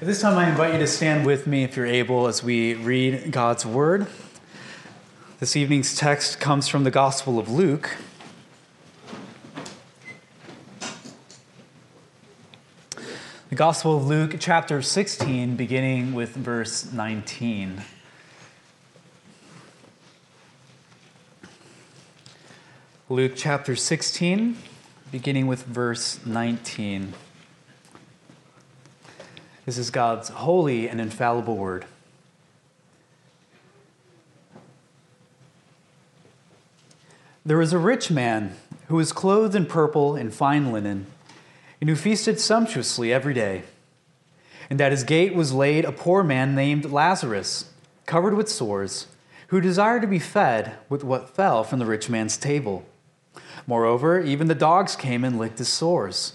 This time, I invite you to stand with me if you're able as we read God's Word. This evening's text comes from the Gospel of Luke. The Gospel of Luke, chapter 16, beginning with verse 19. Luke chapter 16, beginning with verse 19. This is God's holy and infallible word. There was a rich man who was clothed in purple and fine linen, and who feasted sumptuously every day. And at his gate was laid a poor man named Lazarus, covered with sores, who desired to be fed with what fell from the rich man's table. Moreover, even the dogs came and licked his sores.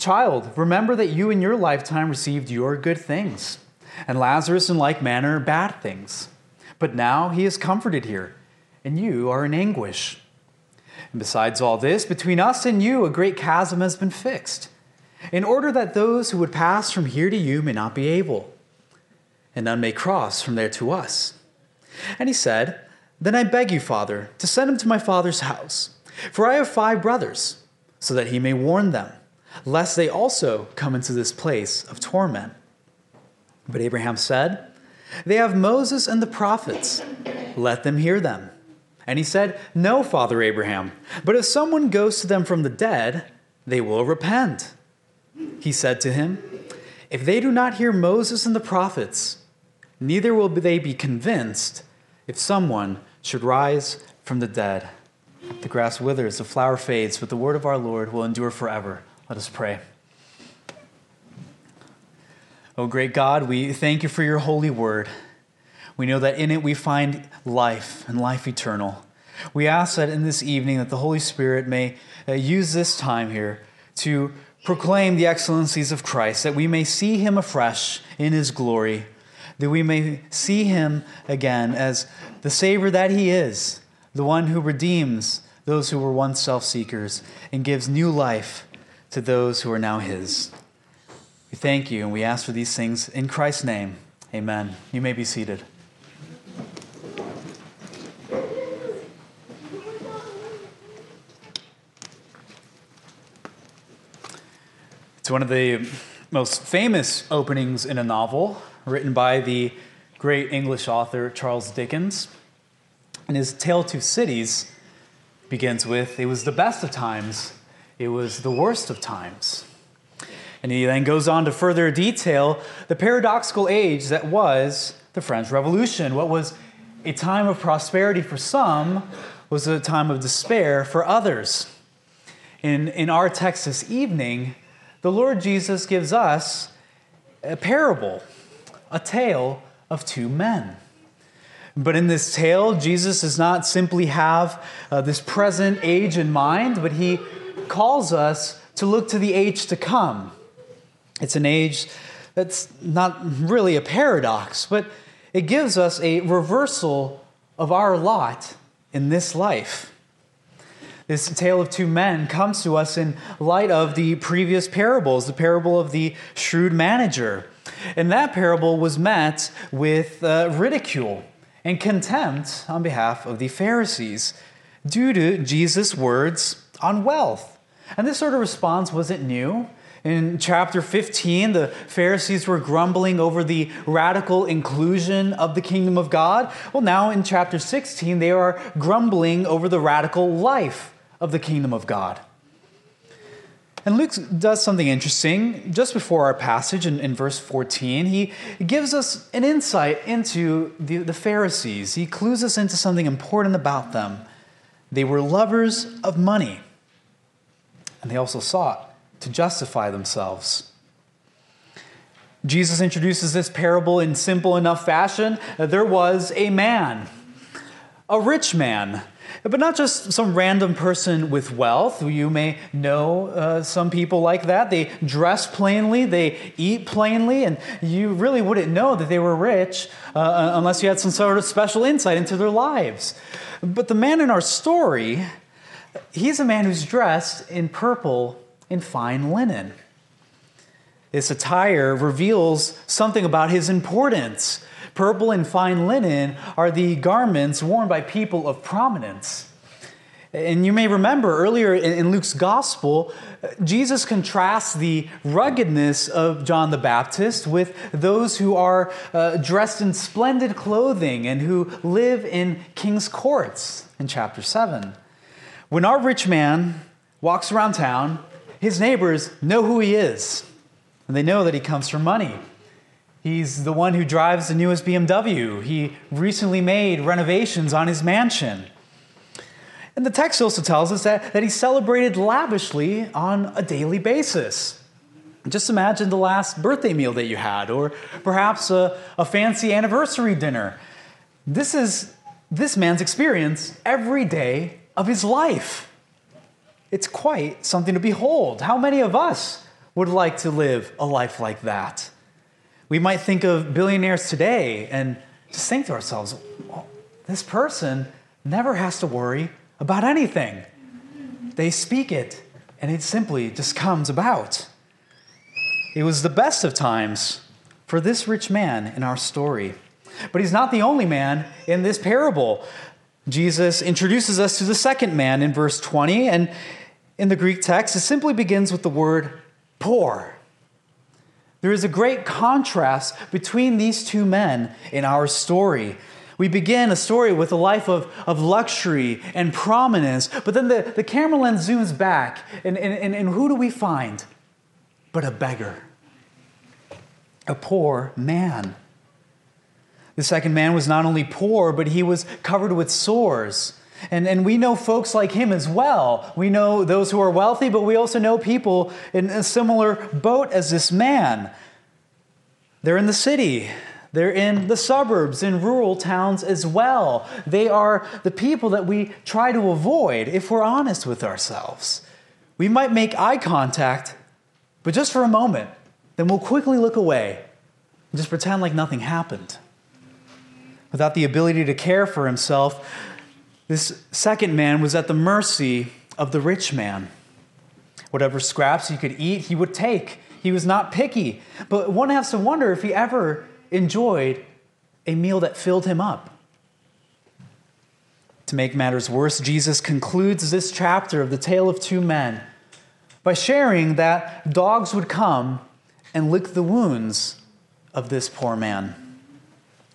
Child, remember that you in your lifetime received your good things, and Lazarus in like manner bad things. But now he is comforted here, and you are in anguish. And besides all this, between us and you a great chasm has been fixed, in order that those who would pass from here to you may not be able, and none may cross from there to us. And he said, Then I beg you, Father, to send him to my father's house, for I have five brothers so that he may warn them, lest they also come into this place of torment. But Abraham said, They have Moses and the prophets. Let them hear them. And he said, No, Father Abraham, but if someone goes to them from the dead, they will repent. He said to him, If they do not hear Moses and the prophets, neither will they be convinced if someone should rise from the dead. The grass withers, the flower fades, but the word of our Lord will endure forever. Let us pray. Oh, great God, we thank you for your holy word. We know that in it we find life and life eternal. We ask that in this evening that the Holy Spirit may uh, use this time here to proclaim the excellencies of Christ, that we may see him afresh in his glory, that we may see him again as the Savior that he is, the one who redeems those who were once self seekers and gives new life to those who are now his. We thank you and we ask for these things in Christ's name. Amen. You may be seated. It's one of the most famous openings in a novel written by the great English author Charles Dickens. And his Tale Two Cities begins with It was the best of times, it was the worst of times. And he then goes on to further detail the paradoxical age that was the French Revolution. What was a time of prosperity for some was a time of despair for others. In, in our text this evening, the Lord Jesus gives us a parable, a tale of two men. But in this tale, Jesus does not simply have uh, this present age in mind, but he calls us to look to the age to come. It's an age that's not really a paradox, but it gives us a reversal of our lot in this life. This tale of two men comes to us in light of the previous parables, the parable of the shrewd manager. And that parable was met with uh, ridicule and contempt on behalf of the Pharisees due to Jesus' words on wealth. And this sort of response wasn't new. In chapter 15, the Pharisees were grumbling over the radical inclusion of the kingdom of God. Well, now in chapter 16, they are grumbling over the radical life of the kingdom of God. And Luke does something interesting just before our passage in, in verse 14. He gives us an insight into the, the Pharisees. He clues us into something important about them. They were lovers of money, and they also sought to justify themselves. Jesus introduces this parable in simple enough fashion. There was a man, a rich man, but not just some random person with wealth. You may know uh, some people like that. They dress plainly, they eat plainly, and you really wouldn't know that they were rich uh, unless you had some sort of special insight into their lives. But the man in our story, he's a man who's dressed in purple and fine linen. This attire reveals something about his importance. Purple and fine linen are the garments worn by people of prominence. And you may remember earlier in Luke's gospel, Jesus contrasts the ruggedness of John the Baptist with those who are uh, dressed in splendid clothing and who live in king's courts in chapter 7. When our rich man walks around town, his neighbors know who he is and they know that he comes from money. He's the one who drives the newest BMW. He recently made renovations on his mansion. And the text also tells us that, that he celebrated lavishly on a daily basis. Just imagine the last birthday meal that you had, or perhaps a, a fancy anniversary dinner. This is this man's experience every day of his life. It's quite something to behold. How many of us would like to live a life like that. We might think of billionaires today and just think to ourselves, well, this person never has to worry about anything. They speak it, and it simply just comes about. It was the best of times for this rich man in our story. But he's not the only man in this parable. Jesus introduces us to the second man in verse 20, and in the Greek text, it simply begins with the word poor. There is a great contrast between these two men in our story. We begin a story with a life of, of luxury and prominence, but then the, the camera lens zooms back, and, and, and who do we find? But a beggar, a poor man. The second man was not only poor, but he was covered with sores. And, and we know folks like him as well. We know those who are wealthy, but we also know people in a similar boat as this man. They're in the city, they're in the suburbs, in rural towns as well. They are the people that we try to avoid if we're honest with ourselves. We might make eye contact, but just for a moment, then we'll quickly look away and just pretend like nothing happened. Without the ability to care for himself, this second man was at the mercy of the rich man. Whatever scraps he could eat, he would take. He was not picky. But one has to wonder if he ever enjoyed a meal that filled him up. To make matters worse, Jesus concludes this chapter of the tale of two men by sharing that dogs would come and lick the wounds of this poor man.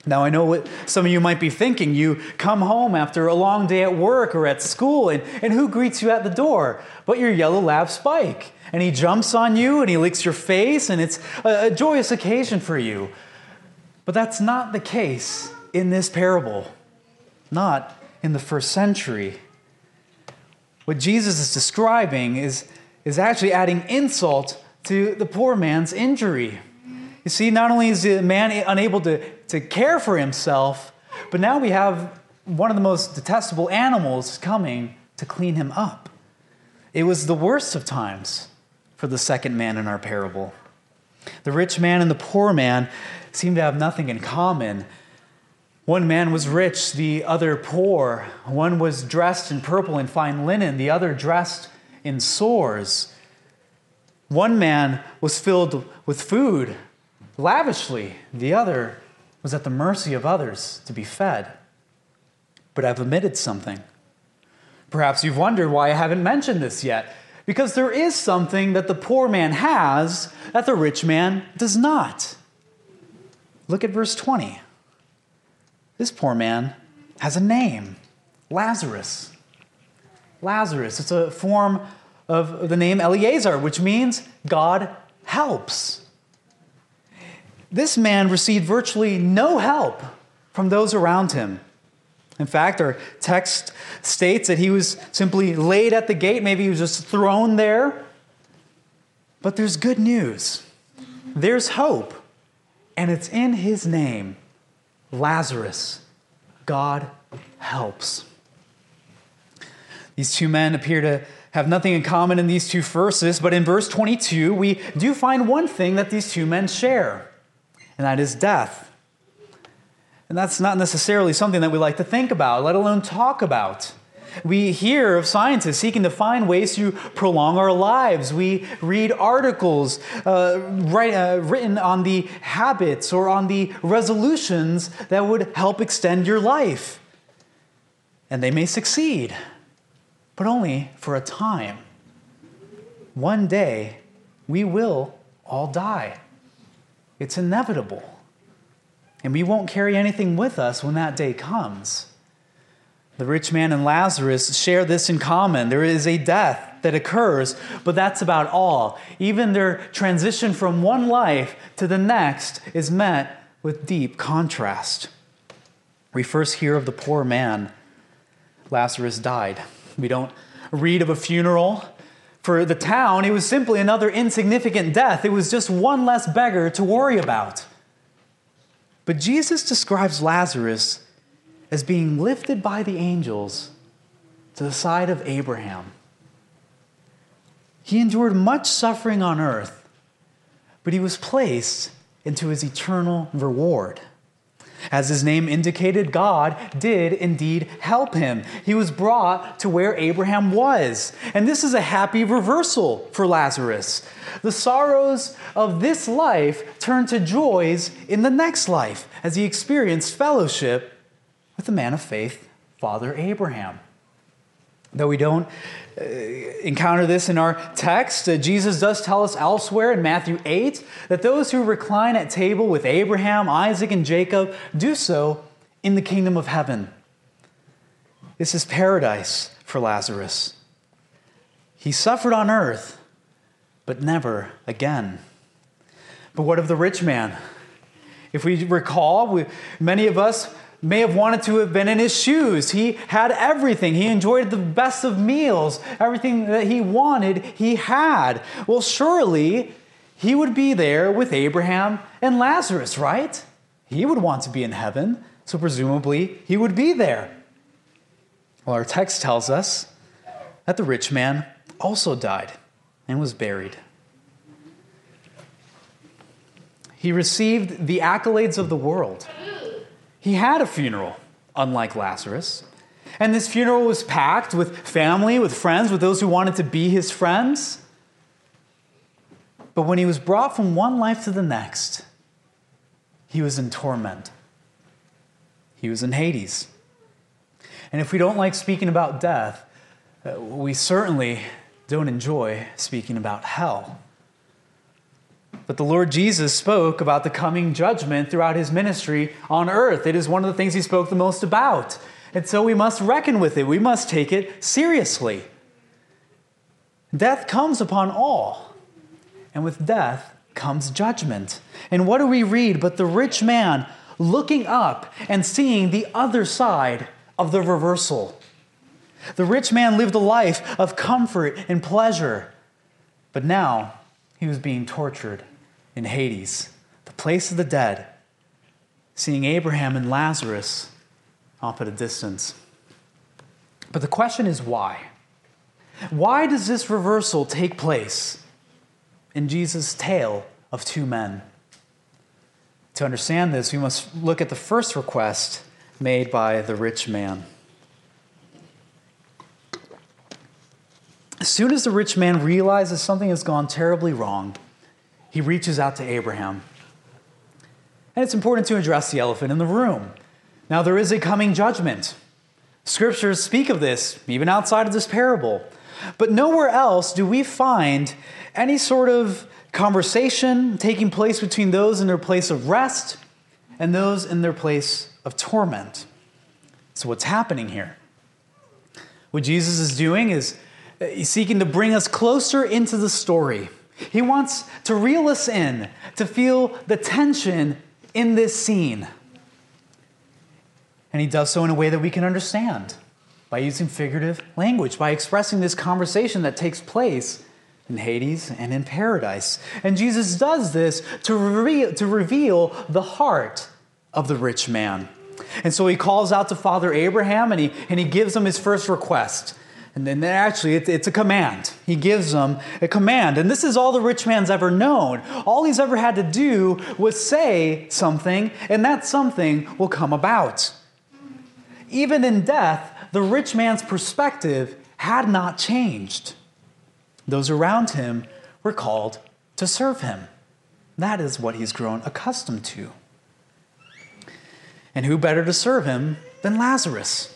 Now, I know what some of you might be thinking. You come home after a long day at work or at school, and, and who greets you at the door? But your yellow lab Spike. And he jumps on you and he licks your face, and it's a, a joyous occasion for you. But that's not the case in this parable, not in the first century. What Jesus is describing is, is actually adding insult to the poor man's injury. You see, not only is the man unable to, to care for himself, but now we have one of the most detestable animals coming to clean him up. It was the worst of times for the second man in our parable. The rich man and the poor man seem to have nothing in common. One man was rich, the other poor. One was dressed in purple and fine linen, the other dressed in sores. One man was filled with food, lavishly, the other was at the mercy of others to be fed. But I've omitted something. Perhaps you've wondered why I haven't mentioned this yet. Because there is something that the poor man has that the rich man does not. Look at verse 20. This poor man has a name Lazarus. Lazarus. It's a form of the name Eleazar, which means God helps. This man received virtually no help from those around him. In fact, our text states that he was simply laid at the gate. Maybe he was just thrown there. But there's good news. There's hope And it's in his name, Lazarus, God helps. These two men appear to have nothing in common in these two verses, but in verse 22, we do find one thing that these two men share, and that is death. And that's not necessarily something that we like to think about, let alone talk about. We hear of scientists seeking to find ways to prolong our lives. We read articles uh, write, uh, written on the habits or on the resolutions that would help extend your life. And they may succeed, but only for a time. One day, we will all die. It's inevitable. And we won't carry anything with us when that day comes. The rich man and Lazarus share this in common. There is a death that occurs, but that's about all. Even their transition from one life to the next is met with deep contrast. We first hear of the poor man. Lazarus died. We don't read of a funeral. For the town, it was simply another insignificant death. It was just one less beggar to worry about. But Jesus describes Lazarus as being lifted by the angels to the side of Abraham. He endured much suffering on earth, but he was placed into his eternal reward. As his name indicated, God did indeed help him. He was brought to where Abraham was. And this is a happy reversal for Lazarus. The sorrows of this life turned to joys in the next life as he experienced fellowship with the man of faith, Father Abraham. Though we don't uh, encounter this in our text, uh, Jesus does tell us elsewhere in Matthew 8 that those who recline at table with Abraham, Isaac, and Jacob do so in the kingdom of heaven. This is paradise for Lazarus. He suffered on earth, but never again. But what of the rich man? If we recall, we, many of us may have wanted to have been in his shoes. He had everything. He enjoyed the best of meals. Everything that he wanted, he had. Well, surely he would be there with Abraham and Lazarus, right? He would want to be in heaven, so presumably he would be there. Well, our text tells us that the rich man also died and was buried. He received the accolades of the world. He had a funeral, unlike Lazarus. And this funeral was packed with family, with friends, with those who wanted to be his friends. But when he was brought from one life to the next, he was in torment. He was in Hades. And if we don't like speaking about death, uh, we certainly don't enjoy speaking about hell. But the Lord Jesus spoke about the coming judgment throughout his ministry on earth. It is one of the things he spoke the most about. And so we must reckon with it, we must take it seriously. Death comes upon all, and with death comes judgment. And what do we read but the rich man looking up and seeing the other side of the reversal? The rich man lived a life of comfort and pleasure, but now he was being tortured in Hades, the place of the dead, seeing Abraham and Lazarus off at a distance. But the question is why? Why does this reversal take place in Jesus' tale of two men? To understand this, we must look at the first request made by the rich man. As soon as the rich man realizes something has gone terribly wrong, he reaches out to Abraham. And it's important to address the elephant in the room. Now, there is a coming judgment. Scriptures speak of this, even outside of this parable. But nowhere else do we find any sort of conversation taking place between those in their place of rest and those in their place of torment. So, what's happening here? What Jesus is doing is seeking to bring us closer into the story he wants to reel us in, to feel the tension in this scene. And he does so in a way that we can understand by using figurative language, by expressing this conversation that takes place in Hades and in paradise. And Jesus does this to reveal, to reveal the heart of the rich man. And so he calls out to Father Abraham and he, and he gives him his first request. And then actually, it's, a command. He gives them a command. And this is all the rich man's ever known. All he's ever had to do was say something, and that something will come about. Even in death, the rich man's perspective had not changed. Those around him were called to serve him. That is what he's grown accustomed to. And who better to serve him than Lazarus?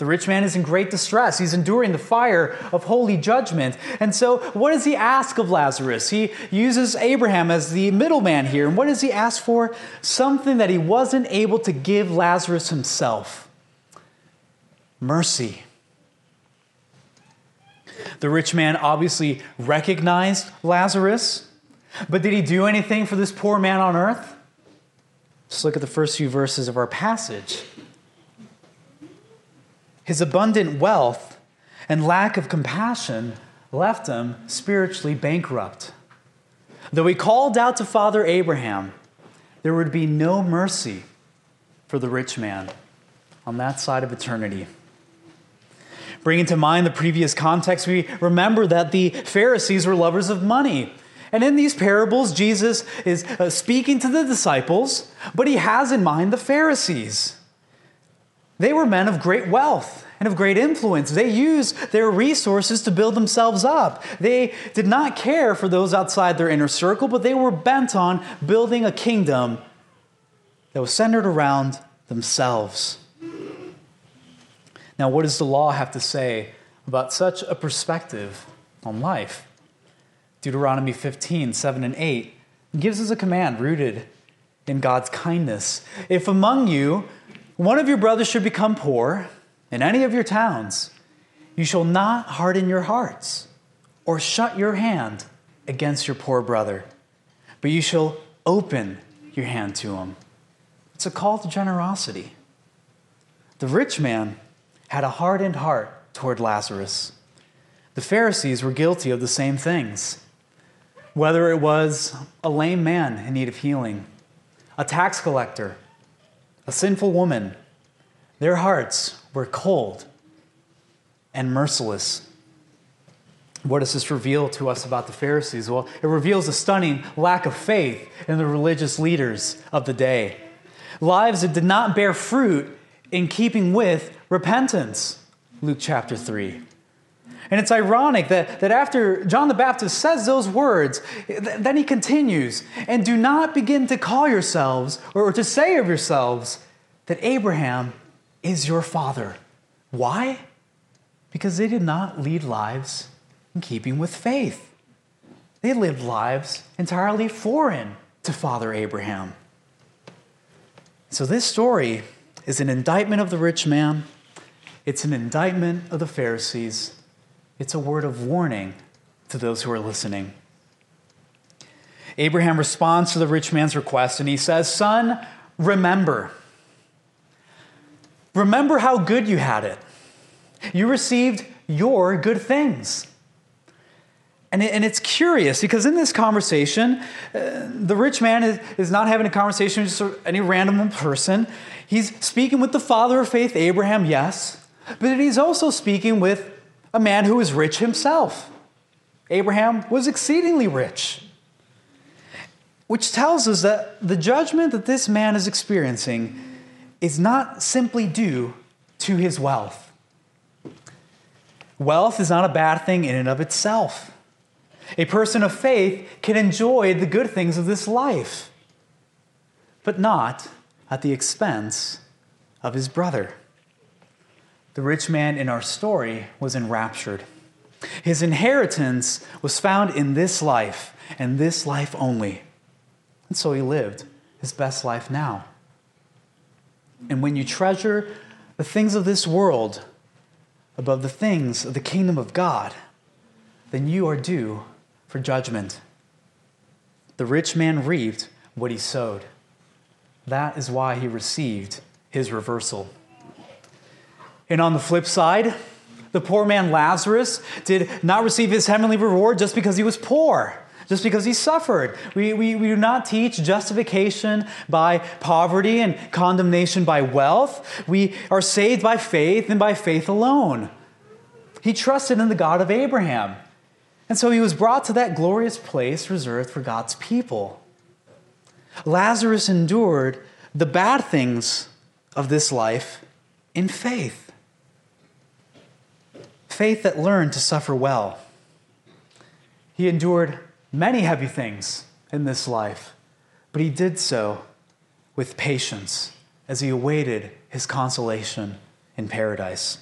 The rich man is in great distress. He's enduring the fire of holy judgment. And so, what does he ask of Lazarus? He uses Abraham as the middleman here. And what does he ask for? Something that he wasn't able to give Lazarus himself mercy. The rich man obviously recognized Lazarus, but did he do anything for this poor man on earth? Just look at the first few verses of our passage. His abundant wealth and lack of compassion left him spiritually bankrupt. Though he called out to Father Abraham, there would be no mercy for the rich man on that side of eternity. Bringing to mind the previous context, we remember that the Pharisees were lovers of money. And in these parables, Jesus is uh, speaking to the disciples, but he has in mind the Pharisees. They were men of great wealth and of great influence. They used their resources to build themselves up. They did not care for those outside their inner circle, but they were bent on building a kingdom that was centered around themselves. Now, what does the law have to say about such a perspective on life? Deuteronomy 15, 7 and 8 gives us a command rooted in God's kindness. If among you one of your brothers should become poor in any of your towns, you shall not harden your hearts or shut your hand against your poor brother, but you shall open your hand to him. It's a call to generosity. The rich man had a hardened heart toward Lazarus. The Pharisees were guilty of the same things. Whether it was a lame man in need of healing, a tax collector, a sinful woman, their hearts were cold and merciless. What does this reveal to us about the Pharisees? Well, it reveals a stunning lack of faith in the religious leaders of the day. Lives that did not bear fruit in keeping with repentance. Luke chapter 3. And it's ironic that, that after John the Baptist says those words, then he continues, and do not begin to call yourselves or to say of yourselves that Abraham is your father. Why? Because they did not lead lives in keeping with faith. They lived lives entirely foreign to Father Abraham. So, this story is an indictment of the rich man, it's an indictment of the Pharisees, it's a word of warning to those who are listening. Abraham responds to the rich man's request and he says, Son, remember. Remember how good you had it. You received your good things. And, and it's curious because in this conversation, uh, the rich man is, not having a conversation with just any random person. He's speaking with the father of faith, Abraham, yes, but he's also speaking with a man who is rich himself. Abraham was exceedingly rich, which tells us that the judgment that this man is experiencing is not simply due to his wealth. Wealth is not a bad thing in and of itself. A person of faith can enjoy the good things of this life, but not at the expense of his brother. The rich man in our story was enraptured. His inheritance was found in this life and this life only. And so he lived his best life now. And when you treasure the things of this world above the things of the kingdom of God, then you are due for judgment. The rich man reaped what he sowed. That is why he received his reversal. And on the flip side, The poor man Lazarus did not receive his heavenly reward just because he was poor, just because he suffered. We, we, we do not teach justification by poverty and condemnation by wealth. We are saved by faith and by faith alone. He trusted in the God of Abraham. And so he was brought to that glorious place reserved for God's people. Lazarus endured the bad things of this life in faith. Faith that learned to suffer well. He endured many heavy things in this life, but he did so with patience as he awaited his consolation in paradise.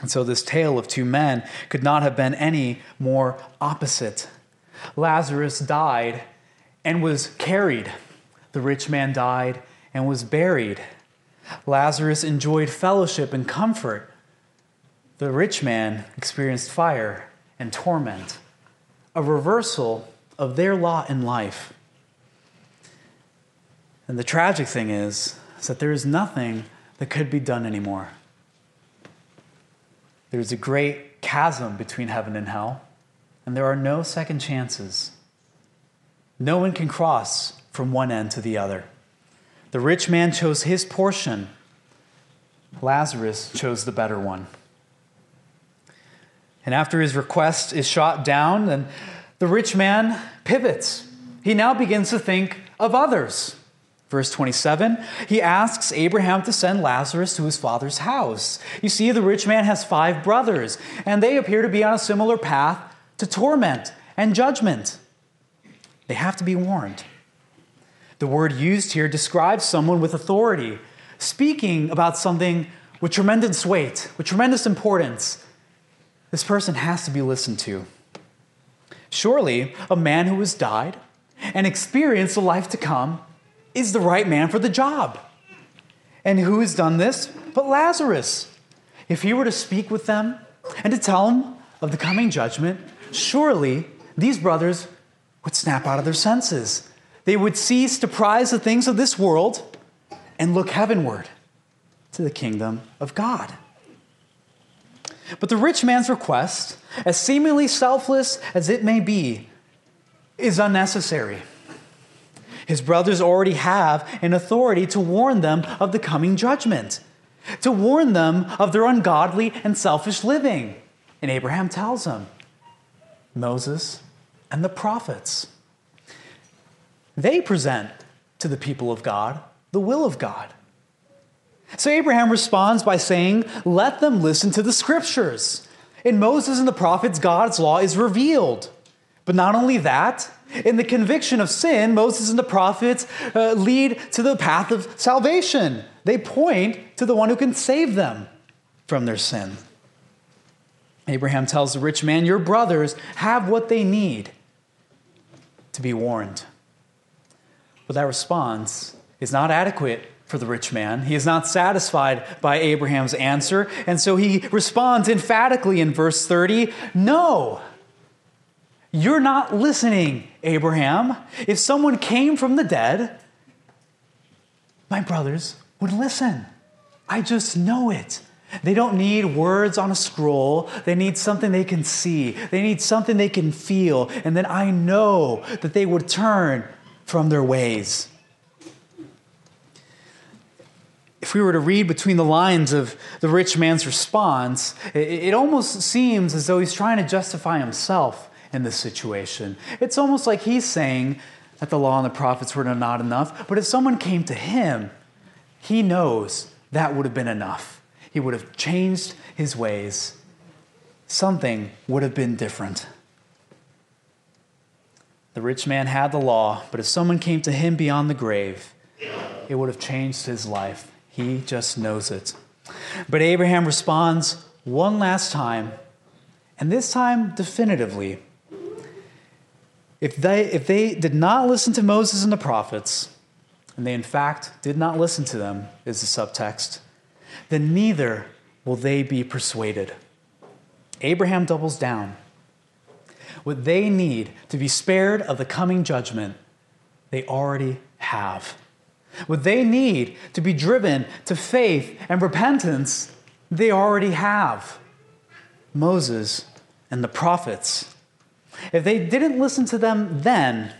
And so, this tale of two men could not have been any more opposite. Lazarus died and was carried, the rich man died and was buried. Lazarus enjoyed fellowship and comfort. The rich man experienced fire and torment, a reversal of their lot in life. And the tragic thing is, is that there is nothing that could be done anymore. There's a great chasm between heaven and hell, and there are no second chances. No one can cross from one end to the other. The rich man chose his portion, Lazarus chose the better one. And after his request is shot down, then the rich man pivots. He now begins to think of others. Verse 27, he asks Abraham to send Lazarus to his father's house. You see, the rich man has five brothers, and they appear to be on a similar path to torment and judgment. They have to be warned. The word used here describes someone with authority, speaking about something with tremendous weight, with tremendous importance. This person has to be listened to. Surely, a man who has died and experienced a life to come is the right man for the job. And who has done this but Lazarus? If he were to speak with them and to tell them of the coming judgment, surely these brothers would snap out of their senses they would cease to prize the things of this world and look heavenward to the kingdom of God. But the rich man's request, as seemingly selfless as it may be, is unnecessary. His brothers already have an authority to warn them of the coming judgment, to warn them of their ungodly and selfish living. And Abraham tells them Moses and the prophets. They present to the people of God the will of God. So Abraham responds by saying, Let them listen to the scriptures. In Moses and the prophets, God's law is revealed. But not only that, in the conviction of sin, Moses and the prophets uh, lead to the path of salvation. They point to the one who can save them from their sin. Abraham tells the rich man, Your brothers have what they need to be warned. But that response is not adequate for the rich man. He is not satisfied by Abraham's answer. And so he responds emphatically in verse 30 No, you're not listening, Abraham. If someone came from the dead, my brothers would listen. I just know it. They don't need words on a scroll. They need something they can see. They need something they can feel. And then I know that they would turn from their ways. If we were to read between the lines of the rich man's response, it almost seems as though he's trying to justify himself in this situation. It's almost like he's saying that the law and the prophets were not enough, but if someone came to him, he knows that would have been enough. He would have changed his ways. Something would have been different. The rich man had the law, but if someone came to him beyond the grave, it would have changed his life. He just knows it. But Abraham responds one last time, and this time definitively. If they, if they did not listen to Moses and the prophets, and they in fact did not listen to them, is the subtext, then neither will they be persuaded. Abraham doubles down. What they need to be spared of the coming judgment, they already have. What they need to be driven to faith and repentance, they already have. Moses, and the prophets. If they didn't listen to them then,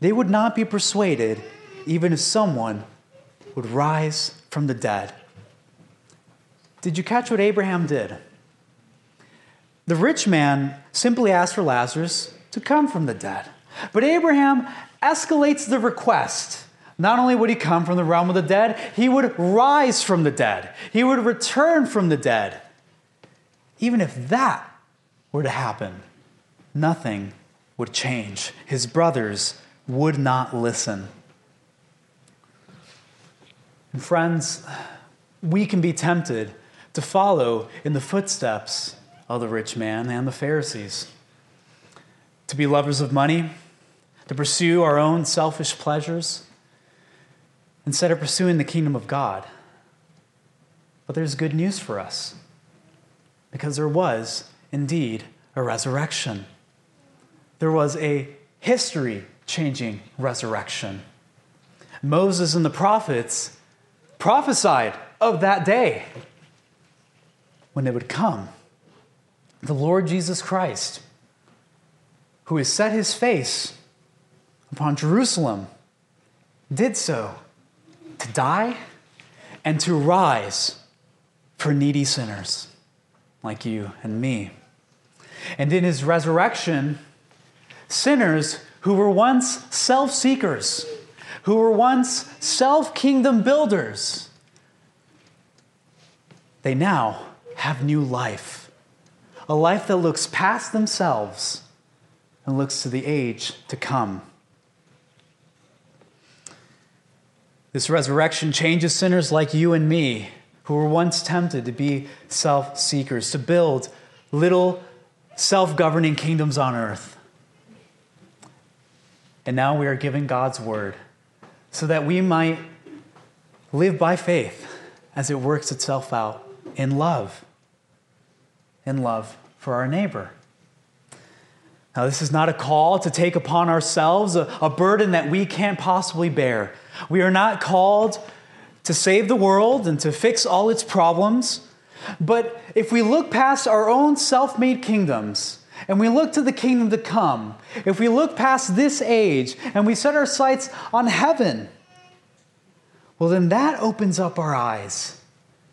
they would not be persuaded even if someone would rise from the dead. Did you catch what Abraham did? The rich man simply asked for Lazarus to come from the dead. But Abraham escalates the request. Not only would he come from the realm of the dead, he would rise from the dead. He would return from the dead. Even if that were to happen, nothing would change. His brothers would not listen. And friends, we can be tempted to follow in the footsteps of the rich man and the Pharisees, to be lovers of money, to pursue our own selfish pleasures, instead of pursuing the kingdom of God. But there's good news for us, because there was indeed a resurrection. There was a history changing resurrection. Moses and the prophets prophesied of that day when it would come. The Lord Jesus Christ, who has set his face upon Jerusalem, did so to die and to rise for needy sinners like you and me. And in his resurrection, sinners who were once self seekers, who were once self kingdom builders, they now have new life. A life that looks past themselves and looks to the age to come. This resurrection changes sinners like you and me, who were once tempted to be self seekers, to build little self governing kingdoms on earth. And now we are given God's word so that we might live by faith as it works itself out in love, in love for our neighbor. Now, this is not a call to take upon ourselves a, a, burden that we can't possibly bear. We are not called to save the world and to fix all its problems. But if we look past our own self made kingdoms and we look to the kingdom to come, if we look past this age and we set our sights on heaven, well, then that opens up our eyes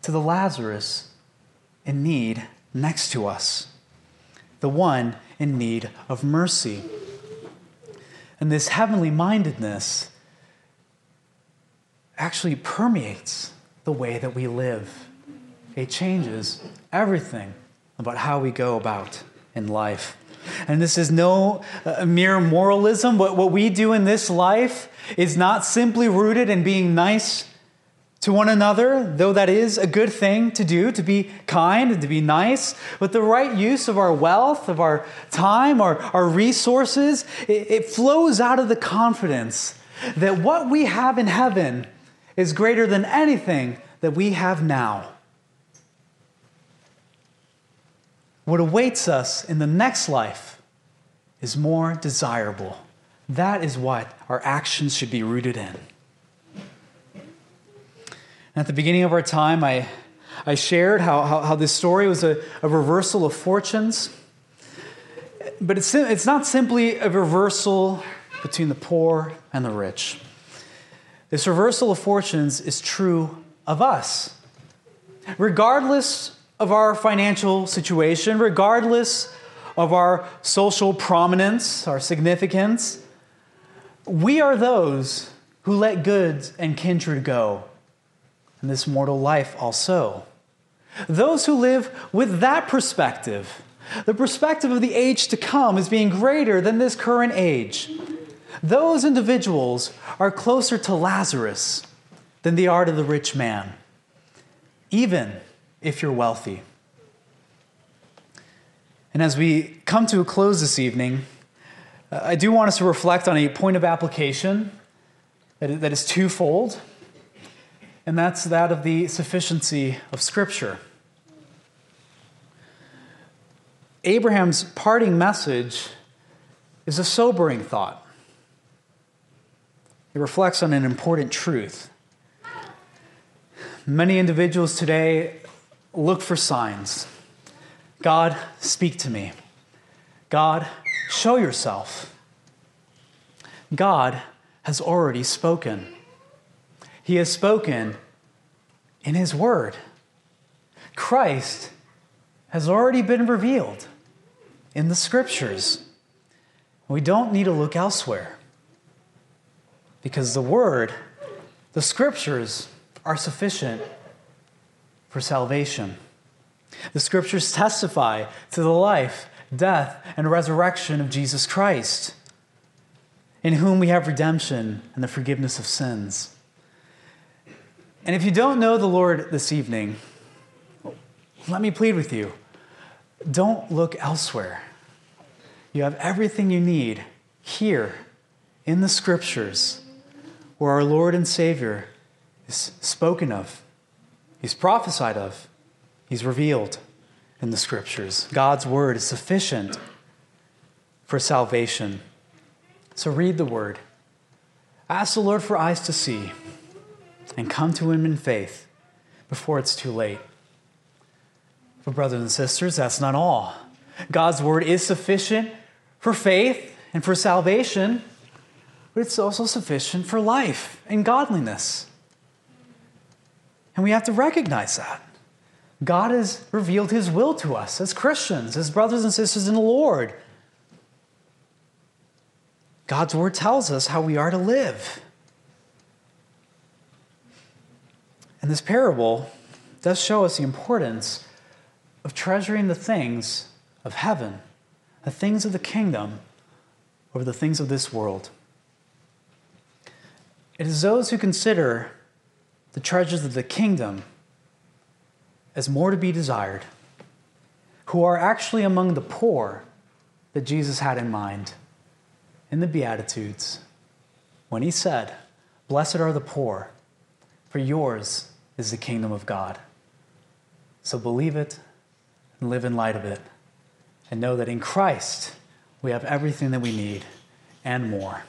to the Lazarus in need next to us, the one in need of mercy. And this heavenly mindedness actually permeates the way that we live. It changes everything about how we go about in life. And this is no uh, mere moralism. What, what we do in this life is not simply rooted in being nice to one another, though that is a good thing to do, to be kind and to be nice, but the right use of our wealth, of our time, our, our resources, it, it flows out of the confidence that what we have in heaven is greater than anything that we have now. What awaits us in the next life is more desirable. That is what our actions should be rooted in. At the beginning of our time, I, I shared how, how, how this story was a, a reversal of fortunes. But it's, it's not simply a reversal between the poor and the rich. This reversal of fortunes is true of us. Regardless of our financial situation, regardless of our social prominence, our significance, we are those who let goods and kindred go in this mortal life also. Those who live with that perspective, the perspective of the age to come as being greater than this current age, those individuals are closer to Lazarus than they are to the rich man, even if you're wealthy. And as we come to a close this evening, uh, I do want us to reflect on a point of application that is twofold and that's that of the sufficiency of Scripture. Abraham's parting message is a sobering thought. It reflects on an important truth. Many individuals today look for signs, God, speak to me. God, show yourself. God has already spoken. He has spoken in His Word. Christ has already been revealed in the Scriptures. We don't need to look elsewhere because the Word, the Scriptures, are sufficient for salvation. The Scriptures testify to the life, death, and resurrection of Jesus Christ, in whom we have redemption and the forgiveness of sins. And if you don't know the Lord this evening, let me plead with you don't look elsewhere. You have everything you need here in the Scriptures, where our Lord and Savior is spoken of, He's prophesied of, He's revealed in the Scriptures. God's Word is sufficient for salvation. So read the Word. Ask the Lord for eyes to see and come to Him in faith before it's too late. But, brothers and sisters, that's not all. God's Word is sufficient for faith and for salvation, but it's also sufficient for life and godliness. And we have to recognize that. God has revealed His will to us as Christians, as brothers and sisters in the Lord. God's Word tells us how we are to live. And this parable does show us the importance of treasuring the things of heaven, the things of the kingdom, over the things of this world. It is those who consider the treasures of the kingdom as more to be desired, who are actually among the poor that Jesus had in mind in the Beatitudes when he said, Blessed are the poor, for yours is the kingdom of God. So believe it and live in light of it, and know that in Christ we have everything that we need and more.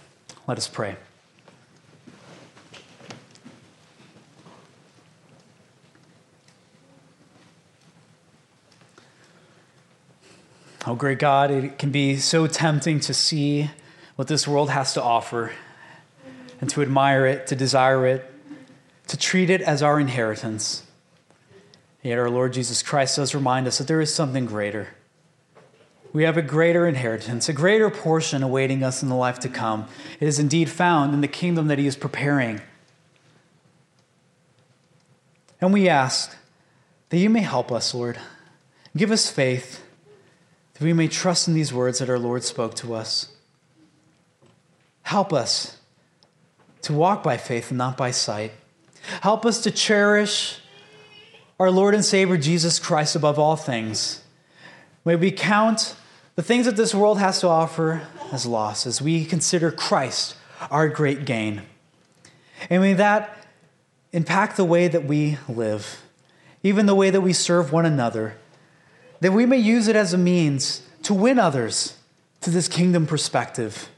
Let us pray. Oh, great God, it can be so tempting to see what this world has to offer and to admire it, to desire it, to treat it as our inheritance. Yet our Lord Jesus Christ does remind us that there is something greater. We have a greater inheritance, a greater portion awaiting us in the life to come. It is indeed found in the kingdom that He is preparing. And we ask that you may help us, Lord. Give us faith we may trust in these words that our Lord spoke to us. Help us to walk by faith and not by sight. Help us to cherish our Lord and Savior Jesus Christ above all things. May we count the things that this world has to offer as loss as we consider Christ our great gain. And may that impact the way that we live, even the way that we serve one another that we may use it as a means to win others to this kingdom perspective.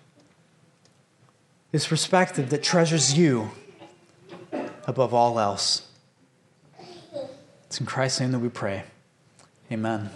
This perspective that treasures you above all else. It's in Christ's name that we pray. Amen.